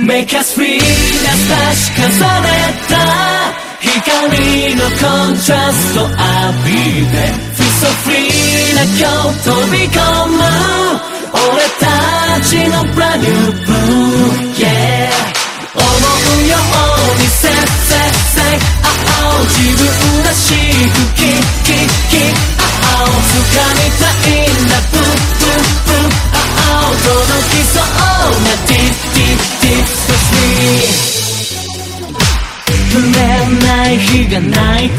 Make us feel 優し重ねた光のコントラスト浴びて Feel so free な今日飛び込む俺たちの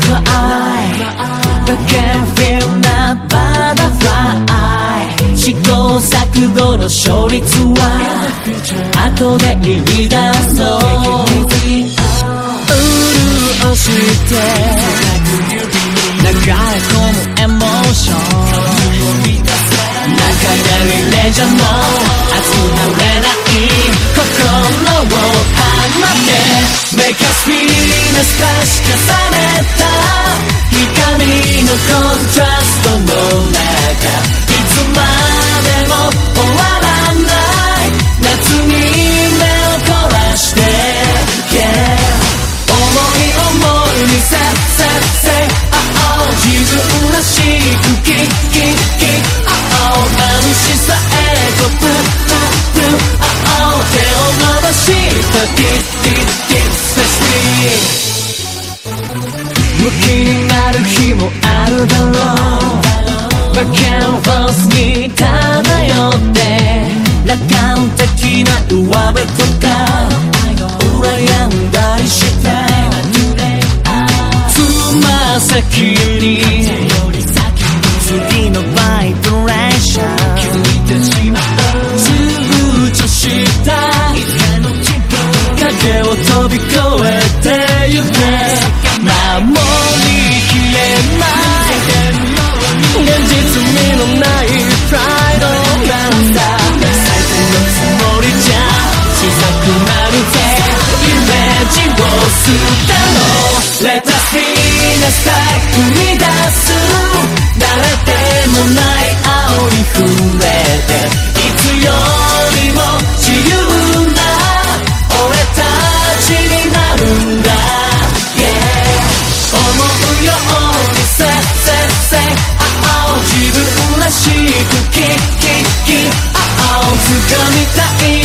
ないくらい The can feel な butterfly. 試行錯誤の勝率は後で言い出そう潤して流れ込むエモーション中やりレジャーも熱くなれない心を放って Make us feel な少し重ねしたディッディッディッ so sweet ムキになる日もあるだろう。バカンフォースに漂って楽観的な上辺とか羨んだりして。つま先に。The sky 生み出す。誰でもない青に触れていつよりも自由な俺たちになるんだ。Yeah 思うよ。うに Say say say oh oh 自分らしくキッキッキ oh oh 掴みたい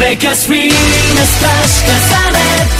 Make us feel な少し重ねた光のコ